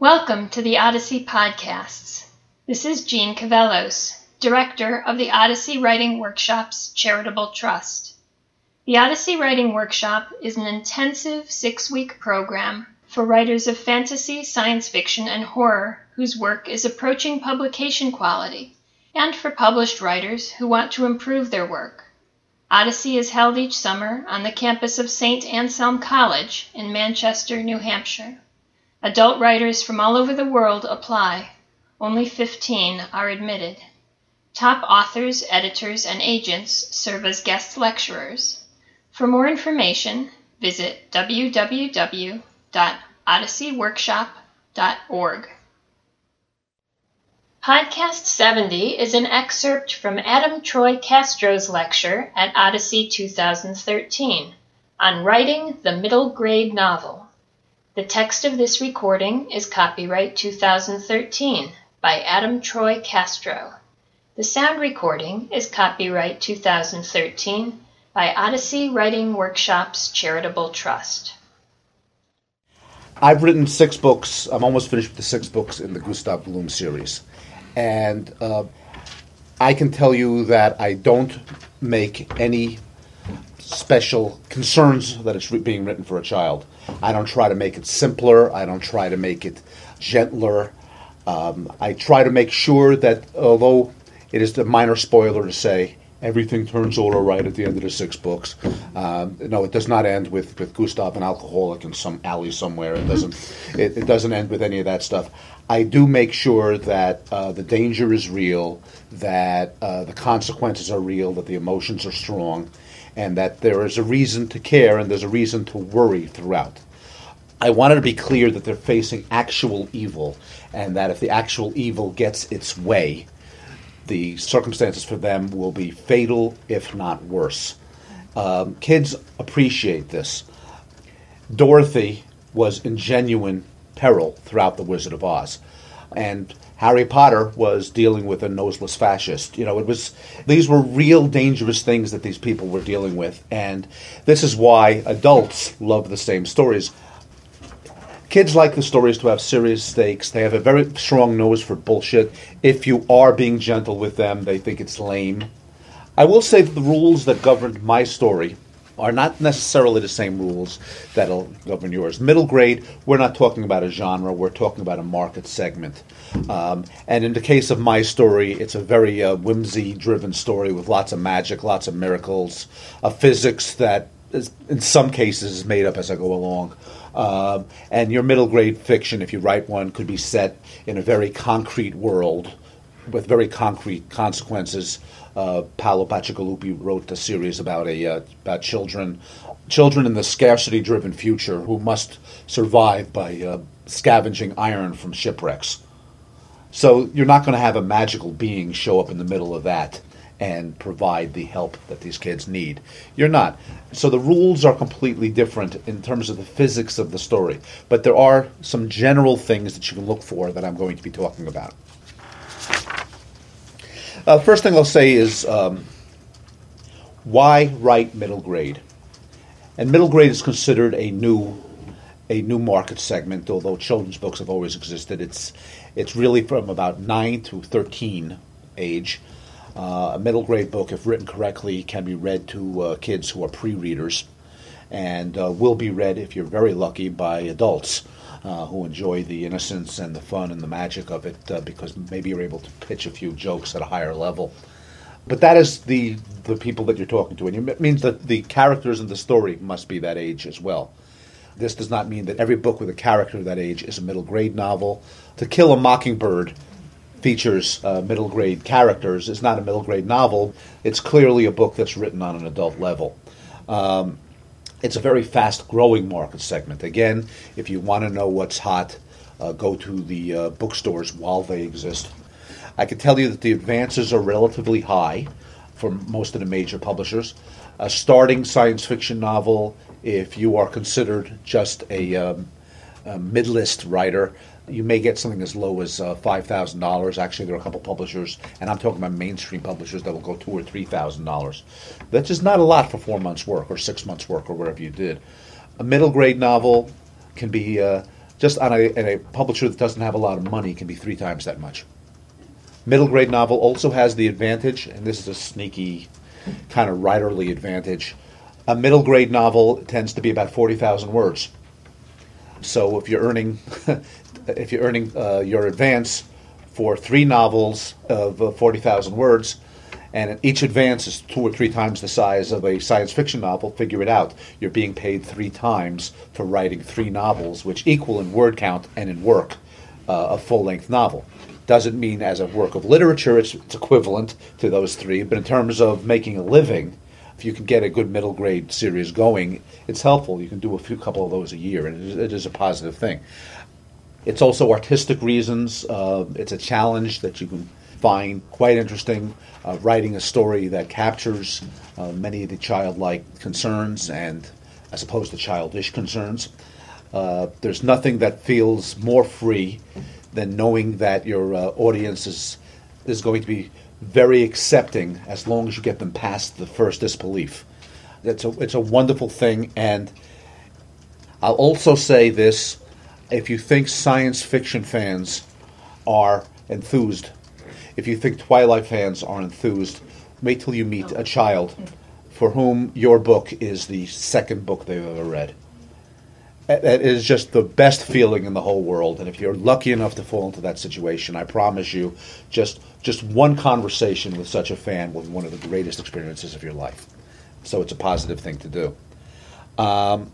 Welcome to the Odyssey Podcasts. This is Jeanne Cavelos, Director of the Odyssey Writing Workshop's Charitable Trust. The Odyssey Writing Workshop is an intensive six week program for writers of fantasy, science fiction, and horror whose work is approaching publication quality, and for published writers who want to improve their work. Odyssey is held each summer on the campus of St. Anselm College in Manchester, New Hampshire. Adult writers from all over the world apply. Only 15 are admitted. Top authors, editors, and agents serve as guest lecturers. For more information, visit www.odysseyworkshop.org. Podcast 70 is an excerpt from Adam Troy Castro's lecture at Odyssey 2013 on writing the middle grade novel. The text of this recording is copyright 2013 by Adam Troy Castro. The sound recording is copyright 2013 by Odyssey Writing Workshops Charitable Trust. I've written six books. I'm almost finished with the six books in the Gustav Gloom series. And uh, I can tell you that I don't make any special concerns that it's being written for a child. I don't try to make it simpler. I don't try to make it gentler. Um, I try to make sure that although it is the minor spoiler to say everything turns all right at the end of the six books. Um, no, it does not end with, with Gustav an alcoholic in some alley somewhere. It doesn't. It, it doesn't end with any of that stuff. I do make sure that uh, the danger is real, that uh, the consequences are real, that the emotions are strong, and that there is a reason to care and there's a reason to worry throughout. I wanted to be clear that they're facing actual evil, and that if the actual evil gets its way, the circumstances for them will be fatal, if not worse. Um, kids appreciate this. Dorothy was in genuine peril throughout The Wizard of Oz. And Harry Potter was dealing with a noseless fascist. You know, it was these were real dangerous things that these people were dealing with, and this is why adults love the same stories. Kids like the stories to have serious stakes. They have a very strong nose for bullshit. If you are being gentle with them, they think it's lame. I will say that the rules that governed my story are not necessarily the same rules that'll govern yours. Middle grade, we're not talking about a genre, we're talking about a market segment. Um, and in the case of my story, it's a very uh, whimsy driven story with lots of magic, lots of miracles, a physics that is, in some cases is made up as I go along. Um, and your middle grade fiction, if you write one, could be set in a very concrete world with very concrete consequences. Uh, Paolo Bacigalupi wrote a series about a uh, about children, children in the scarcity-driven future who must survive by uh, scavenging iron from shipwrecks. So you're not going to have a magical being show up in the middle of that and provide the help that these kids need. You're not. So the rules are completely different in terms of the physics of the story, but there are some general things that you can look for that I'm going to be talking about. Uh, first thing I'll say is um, why write middle grade? And middle grade is considered a new a new market segment, although children's books have always existed. It's it's really from about nine to thirteen age. Uh, a middle grade book, if written correctly, can be read to uh, kids who are pre-readers, and uh, will be read if you're very lucky by adults uh, who enjoy the innocence and the fun and the magic of it, uh, because maybe you're able to pitch a few jokes at a higher level. But that is the the people that you're talking to, and it means that the characters in the story must be that age as well. This does not mean that every book with a character that age is a middle grade novel. To Kill a Mockingbird features uh, middle grade characters is not a middle grade novel. It's clearly a book that's written on an adult level. Um, it's a very fast growing market segment. Again, if you want to know what's hot, uh, go to the uh, bookstores while they exist. I can tell you that the advances are relatively high for most of the major publishers. A starting science fiction novel, if you are considered just a, um, a mid-list writer, you may get something as low as uh, five thousand dollars. Actually, there are a couple publishers, and I'm talking about mainstream publishers that will go two or three thousand dollars. That's just not a lot for four months' work or six months' work or whatever you did. A middle grade novel can be uh, just on a, a publisher that doesn't have a lot of money, can be three times that much. Middle grade novel also has the advantage, and this is a sneaky kind of writerly advantage. A middle grade novel tends to be about 40,000 words. So if you're earning, if you're earning uh, your advance for three novels of uh, 40,000 words, and each advance is two or three times the size of a science fiction novel, figure it out. You're being paid three times for writing three novels, which equal in word count and in work uh, a full length novel. Doesn't mean as a work of literature it's, it's equivalent to those three, but in terms of making a living, if you can get a good middle grade series going, it's helpful. You can do a few couple of those a year, and it is, it is a positive thing. It's also artistic reasons. Uh, it's a challenge that you can find quite interesting. Uh, writing a story that captures uh, many of the childlike concerns and as opposed to childish concerns. Uh, there's nothing that feels more free than knowing that your uh, audience is, is going to be very accepting as long as you get them past the first disbelief. It's a, it's a wonderful thing. And I'll also say this if you think science fiction fans are enthused, if you think Twilight fans are enthused, wait till you meet a child for whom your book is the second book they've ever read. It is just the best feeling in the whole world. And if you're lucky enough to fall into that situation, I promise you, just just one conversation with such a fan will be one of the greatest experiences of your life. So it's a positive thing to do. Um,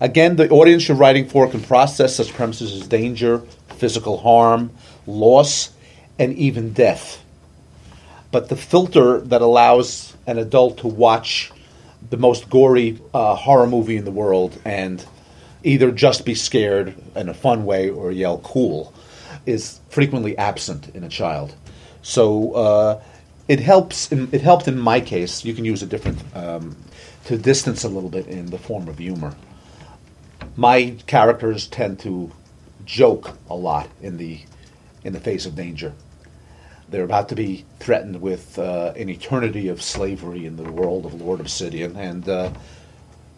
again, the audience you're writing for can process such premises as danger, physical harm, loss, and even death. But the filter that allows an adult to watch the most gory uh, horror movie in the world and either just be scared in a fun way or yell cool is frequently absent in a child. So uh, it helps. In, it helped in my case. You can use a different um, to distance a little bit in the form of humor. My characters tend to joke a lot in the in the face of danger. They're about to be threatened with uh, an eternity of slavery in the world of Lord Obsidian, and uh,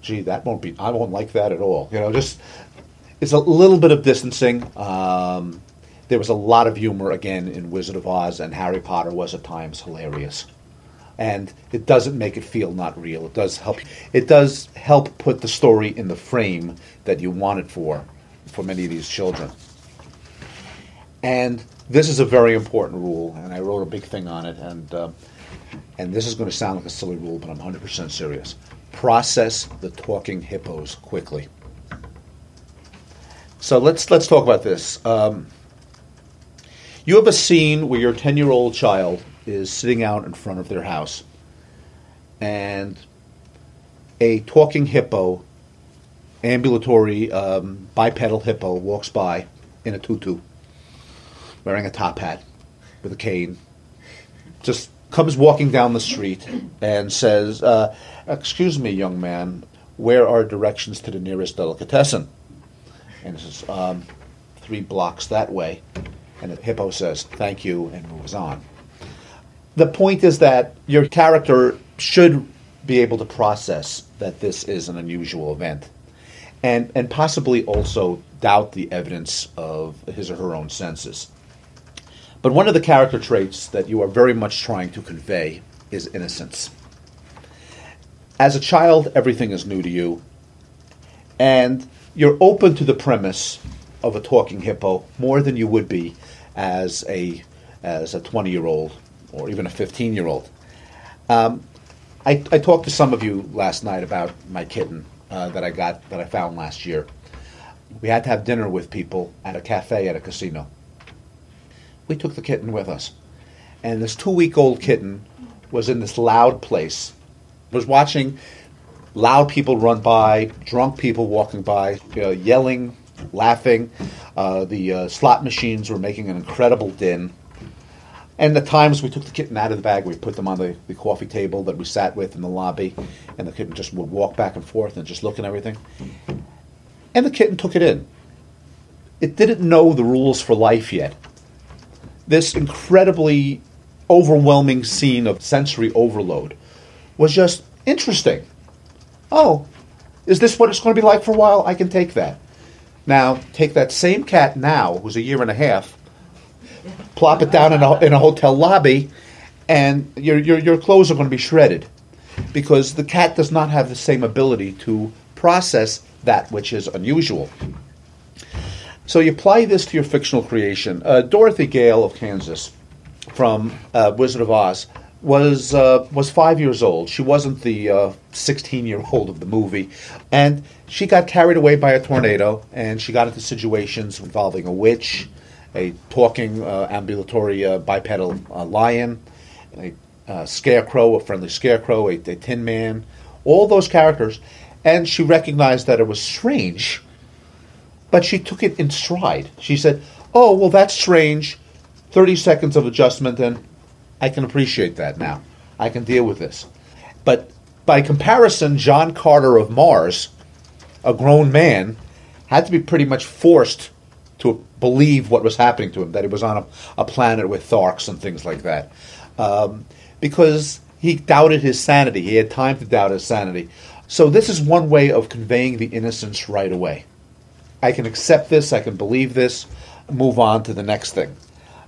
gee, that won't be. I won't like that at all. You know, just it's a little bit of distancing. Um, there was a lot of humor again in Wizard of Oz, and Harry Potter was at times hilarious. And it doesn't make it feel not real. It does help. It does help put the story in the frame that you want it for, for many of these children. And this is a very important rule, and I wrote a big thing on it. And uh, and this is going to sound like a silly rule, but I'm 100% serious. Process the talking hippos quickly. So let's let's talk about this. Um, you have a scene where your 10 year old child is sitting out in front of their house, and a talking hippo, ambulatory um, bipedal hippo, walks by in a tutu wearing a top hat with a cane, just comes walking down the street and says, uh, Excuse me, young man, where are directions to the nearest delicatessen? And says, um, Three blocks that way. And the hippo says, Thank you, and moves on. The point is that your character should be able to process that this is an unusual event and, and possibly also doubt the evidence of his or her own senses. But one of the character traits that you are very much trying to convey is innocence. As a child, everything is new to you, and you're open to the premise of a talking hippo more than you would be as a as a 20 year old or even a 15 year old. Um, I, I, talked to some of you last night about my kitten uh, that I got that I found last year. We had to have dinner with people at a cafe at a casino we took the kitten with us. And this two week old kitten was in this loud place, was watching loud people run by, drunk people walking by, you know, yelling, laughing. Uh, the uh, slot machines were making an incredible din. And the times we took the kitten out of the bag, we put them on the, the coffee table that we sat with in the lobby, and the kitten just would walk back and forth and just look at everything. And the kitten took it in. It didn't know the rules for life yet this incredibly overwhelming scene of sensory overload was just interesting. Oh, is this what it's going to be like for a while? I can take that. Now, take that same cat now, who's a year and a half, plop it down in a, in a hotel lobby, and your, your, your clothes are going to be shredded because the cat does not have the same ability to process that which is unusual. So you apply this to your fictional creation. Uh, Dorothy Gale of Kansas from uh, Wizard of Oz was uh, was five years old. She wasn't the sixteen year old of the movie, and she got carried away by a tornado, and she got into situations involving a witch, a talking uh, ambulatory uh, bipedal uh, lion, a scarecrow, a friendly scarecrow, a, a tin man, all those characters, and she recognized that it was strange, but she took it in stride. She said, "Oh, well, that's strange." Thirty seconds of adjustment, and I can appreciate that now. I can deal with this. But by comparison, John Carter of Mars, a grown man, had to be pretty much forced to believe what was happening to him, that he was on a, a planet with Tharks and things like that. Um, because he doubted his sanity. He had time to doubt his sanity. So, this is one way of conveying the innocence right away. I can accept this, I can believe this, move on to the next thing.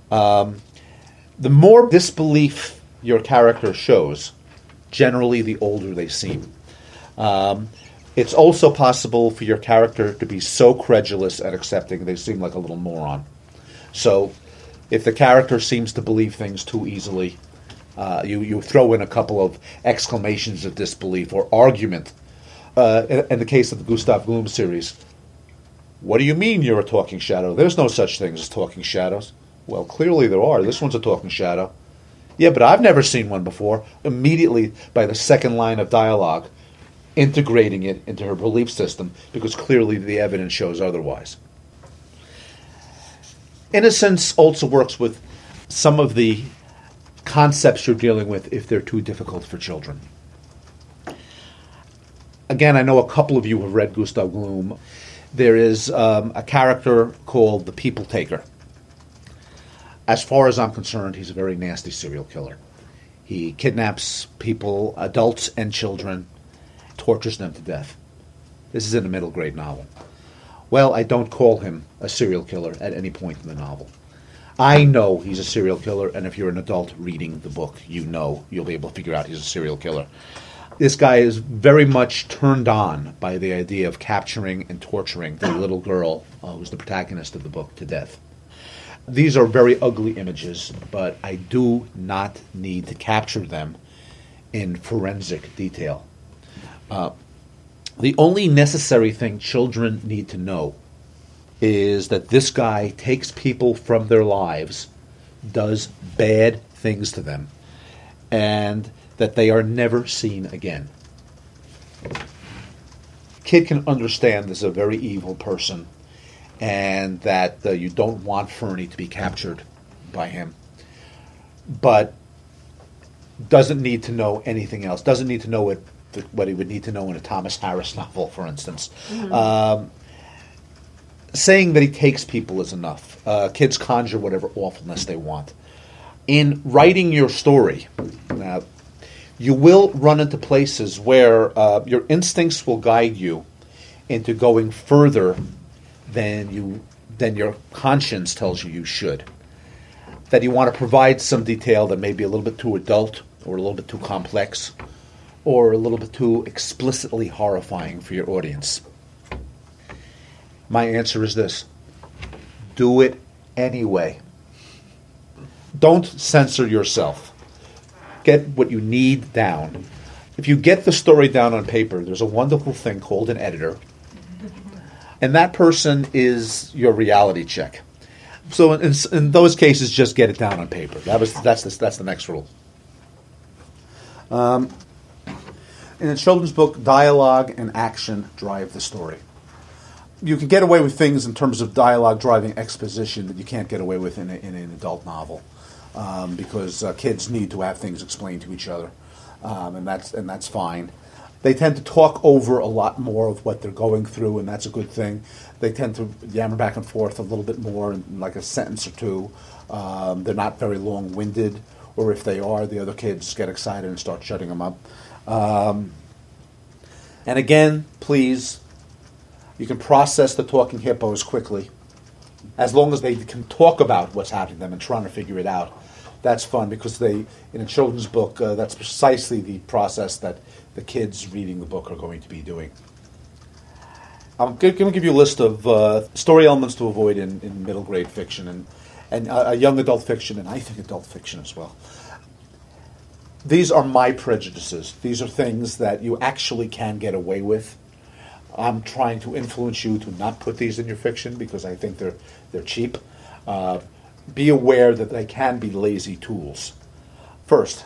Um, the more disbelief your character shows, generally the older they seem. Um, it's also possible for your character to be so credulous and accepting they seem like a little moron. So, if the character seems to believe things too easily, uh, you, you throw in a couple of exclamations of disbelief or argument. Uh, in, in, the case of the Gustav Gloom series, what do you mean you're a talking shadow? There's no such thing as talking shadows. Well, clearly there are. This one's a talking shadow. Yeah, but I've never seen one before. Immediately, by the second line of dialogue, integrating it into her belief system because clearly the evidence shows otherwise. Innocence also works with some of the concepts you're dealing with if they're too difficult for children. Again, I know a couple of you have read Gustav Gloom. There is um, a character called the People Taker as far as I'm concerned, he's a very nasty serial killer. He kidnaps people, adults and children, tortures them to death. This is in a middle grade novel. Well, I don't call him a serial killer at any point in the novel. I know he's a serial killer, and if you're an adult reading the book, you know you'll be able to figure out he's a serial killer. This guy is very much turned on by the idea of capturing and torturing the little girl uh, who's the protagonist of the book to death. These are very ugly images, but I do not need to capture them in forensic detail. Uh, the only necessary thing children need to know is that this guy takes people from their lives, does bad things to them, and that they are never seen again. Kid can understand this is a very evil person and that uh, you don't want Fernie to be captured by him. But doesn't need to know anything else. Doesn't need to know what what he would need to know in a Thomas Harris novel, for instance. Mm-hmm. Um, saying that he takes people is enough. Uh, kids conjure whatever awfulness they want. In writing your story, now, you will run into places where uh, your instincts will guide you into going further than you than your conscience tells you you should. That you want to provide some detail that may be a little bit too adult or a little bit too complex or a little bit too explicitly horrifying for your audience. My answer is this do it anyway. Don't censor yourself. Get what you need down. If you get the story down on paper, there's a wonderful thing called an editor and that person is your reality check. So in, in those cases, just get it down on paper. That was that's the, that's the next rule. Um, in a children's book, dialogue and action drive the story. You can get away with things in terms of dialogue driving exposition that you can't get away with in, a, in an adult novel, um, because uh, kids need to have things explained to each other, um, and that's and that's fine. They tend to talk over a lot more of what they're going through, and that's a good thing. They tend to yammer back and forth a little bit more, in like a sentence or two. Um, they're not very long winded, or if they are, the other kids get excited and start shutting them up. Um, and again, please, You can process the talking hippos quickly. As long as they can talk about what's happening to them and trying to figure it out, that's fun because they, in a children's book, uh, that's precisely the process that the kids reading the book are going to be doing. I'm going to give you a list of uh, story elements to avoid in, in middle grade fiction and, and uh, young adult fiction, and I think adult fiction as well. These are my prejudices. These are things that you actually can get away with. I'm trying to influence you to not put these in your fiction because I think they're they're cheap. Uh, be aware that they can be lazy tools. First,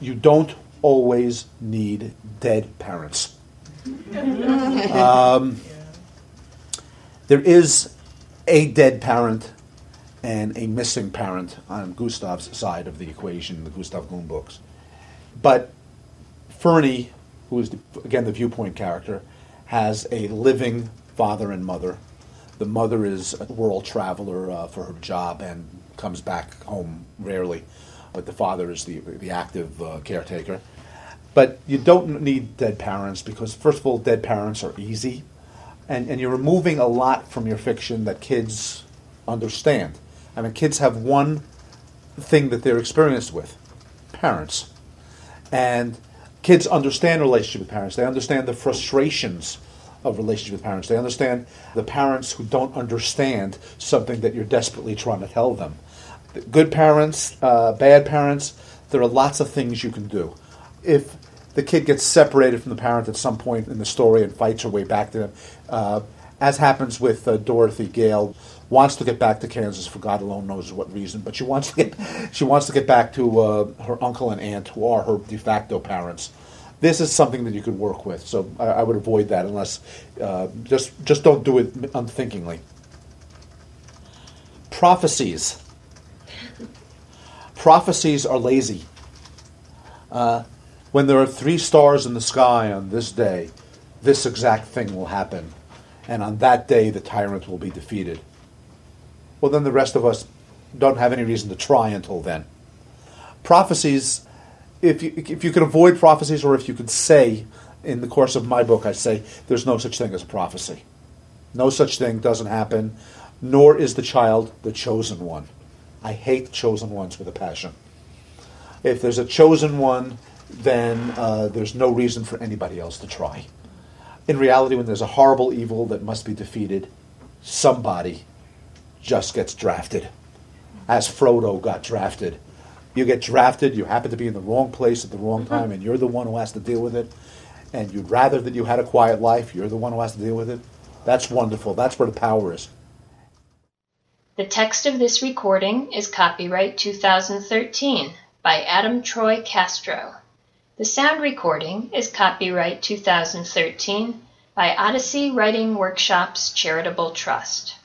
you don't always need dead parents. um, there is a dead parent and a missing parent on Gustav's side of the equation, the Gustav Gloom books. But Fernie, who is the, again the viewpoint character, has a living father and mother. The mother is a world traveler uh, for her job and comes back home rarely, but the father is the, the active uh, caretaker. But you don't need dead parents because, first of all, dead parents are easy, and, and you're removing a lot from your fiction that kids understand. I mean, kids have one thing that they're experienced with parents. And kids understand relationship with parents. They understand the frustrations of relationship with parents. They understand the parents who don't understand something that you're desperately trying to tell them. Good parents, uh, bad parents, there are lots of things you can do. If the kid gets separated from the parent at some point in the story and fights her way back to them, uh, as happens with uh, Dorothy Gale, wants to get back to Kansas for God alone knows what reason, but she wants to get she wants to get back to uh, her uncle and aunt who are her de facto parents. This is something that you could work with, so I, I would avoid that unless uh, just just don't do it unthinkingly. Prophecies. Prophecies are lazy. Uh, when there are three stars in the sky on this day, this exact thing will happen, and on that day the tyrant will be defeated well, then the rest of us don't have any reason to try until then. Prophecies, if you, if you could avoid prophecies, or if you could say, in the course of my book, I say there's no such thing as prophecy. No such thing doesn't happen, nor is the child the chosen one. I hate chosen ones with a passion. If there's a chosen one, then uh, there's no reason for anybody else to try. In reality, when there's a horrible evil that must be defeated, somebody just gets drafted, as Frodo got drafted. You get drafted, you happen to be in the wrong place at the wrong mm-hmm. time, and you're the one who has to deal with it. And you'd rather that you had a quiet life, you're the one who has to deal with it. That's wonderful. That's where the power is. The text of this recording is copyright 2013 by Adam Troy Castro. The sound recording is copyright 2013 by Odyssey Writing Workshops Charitable Trust.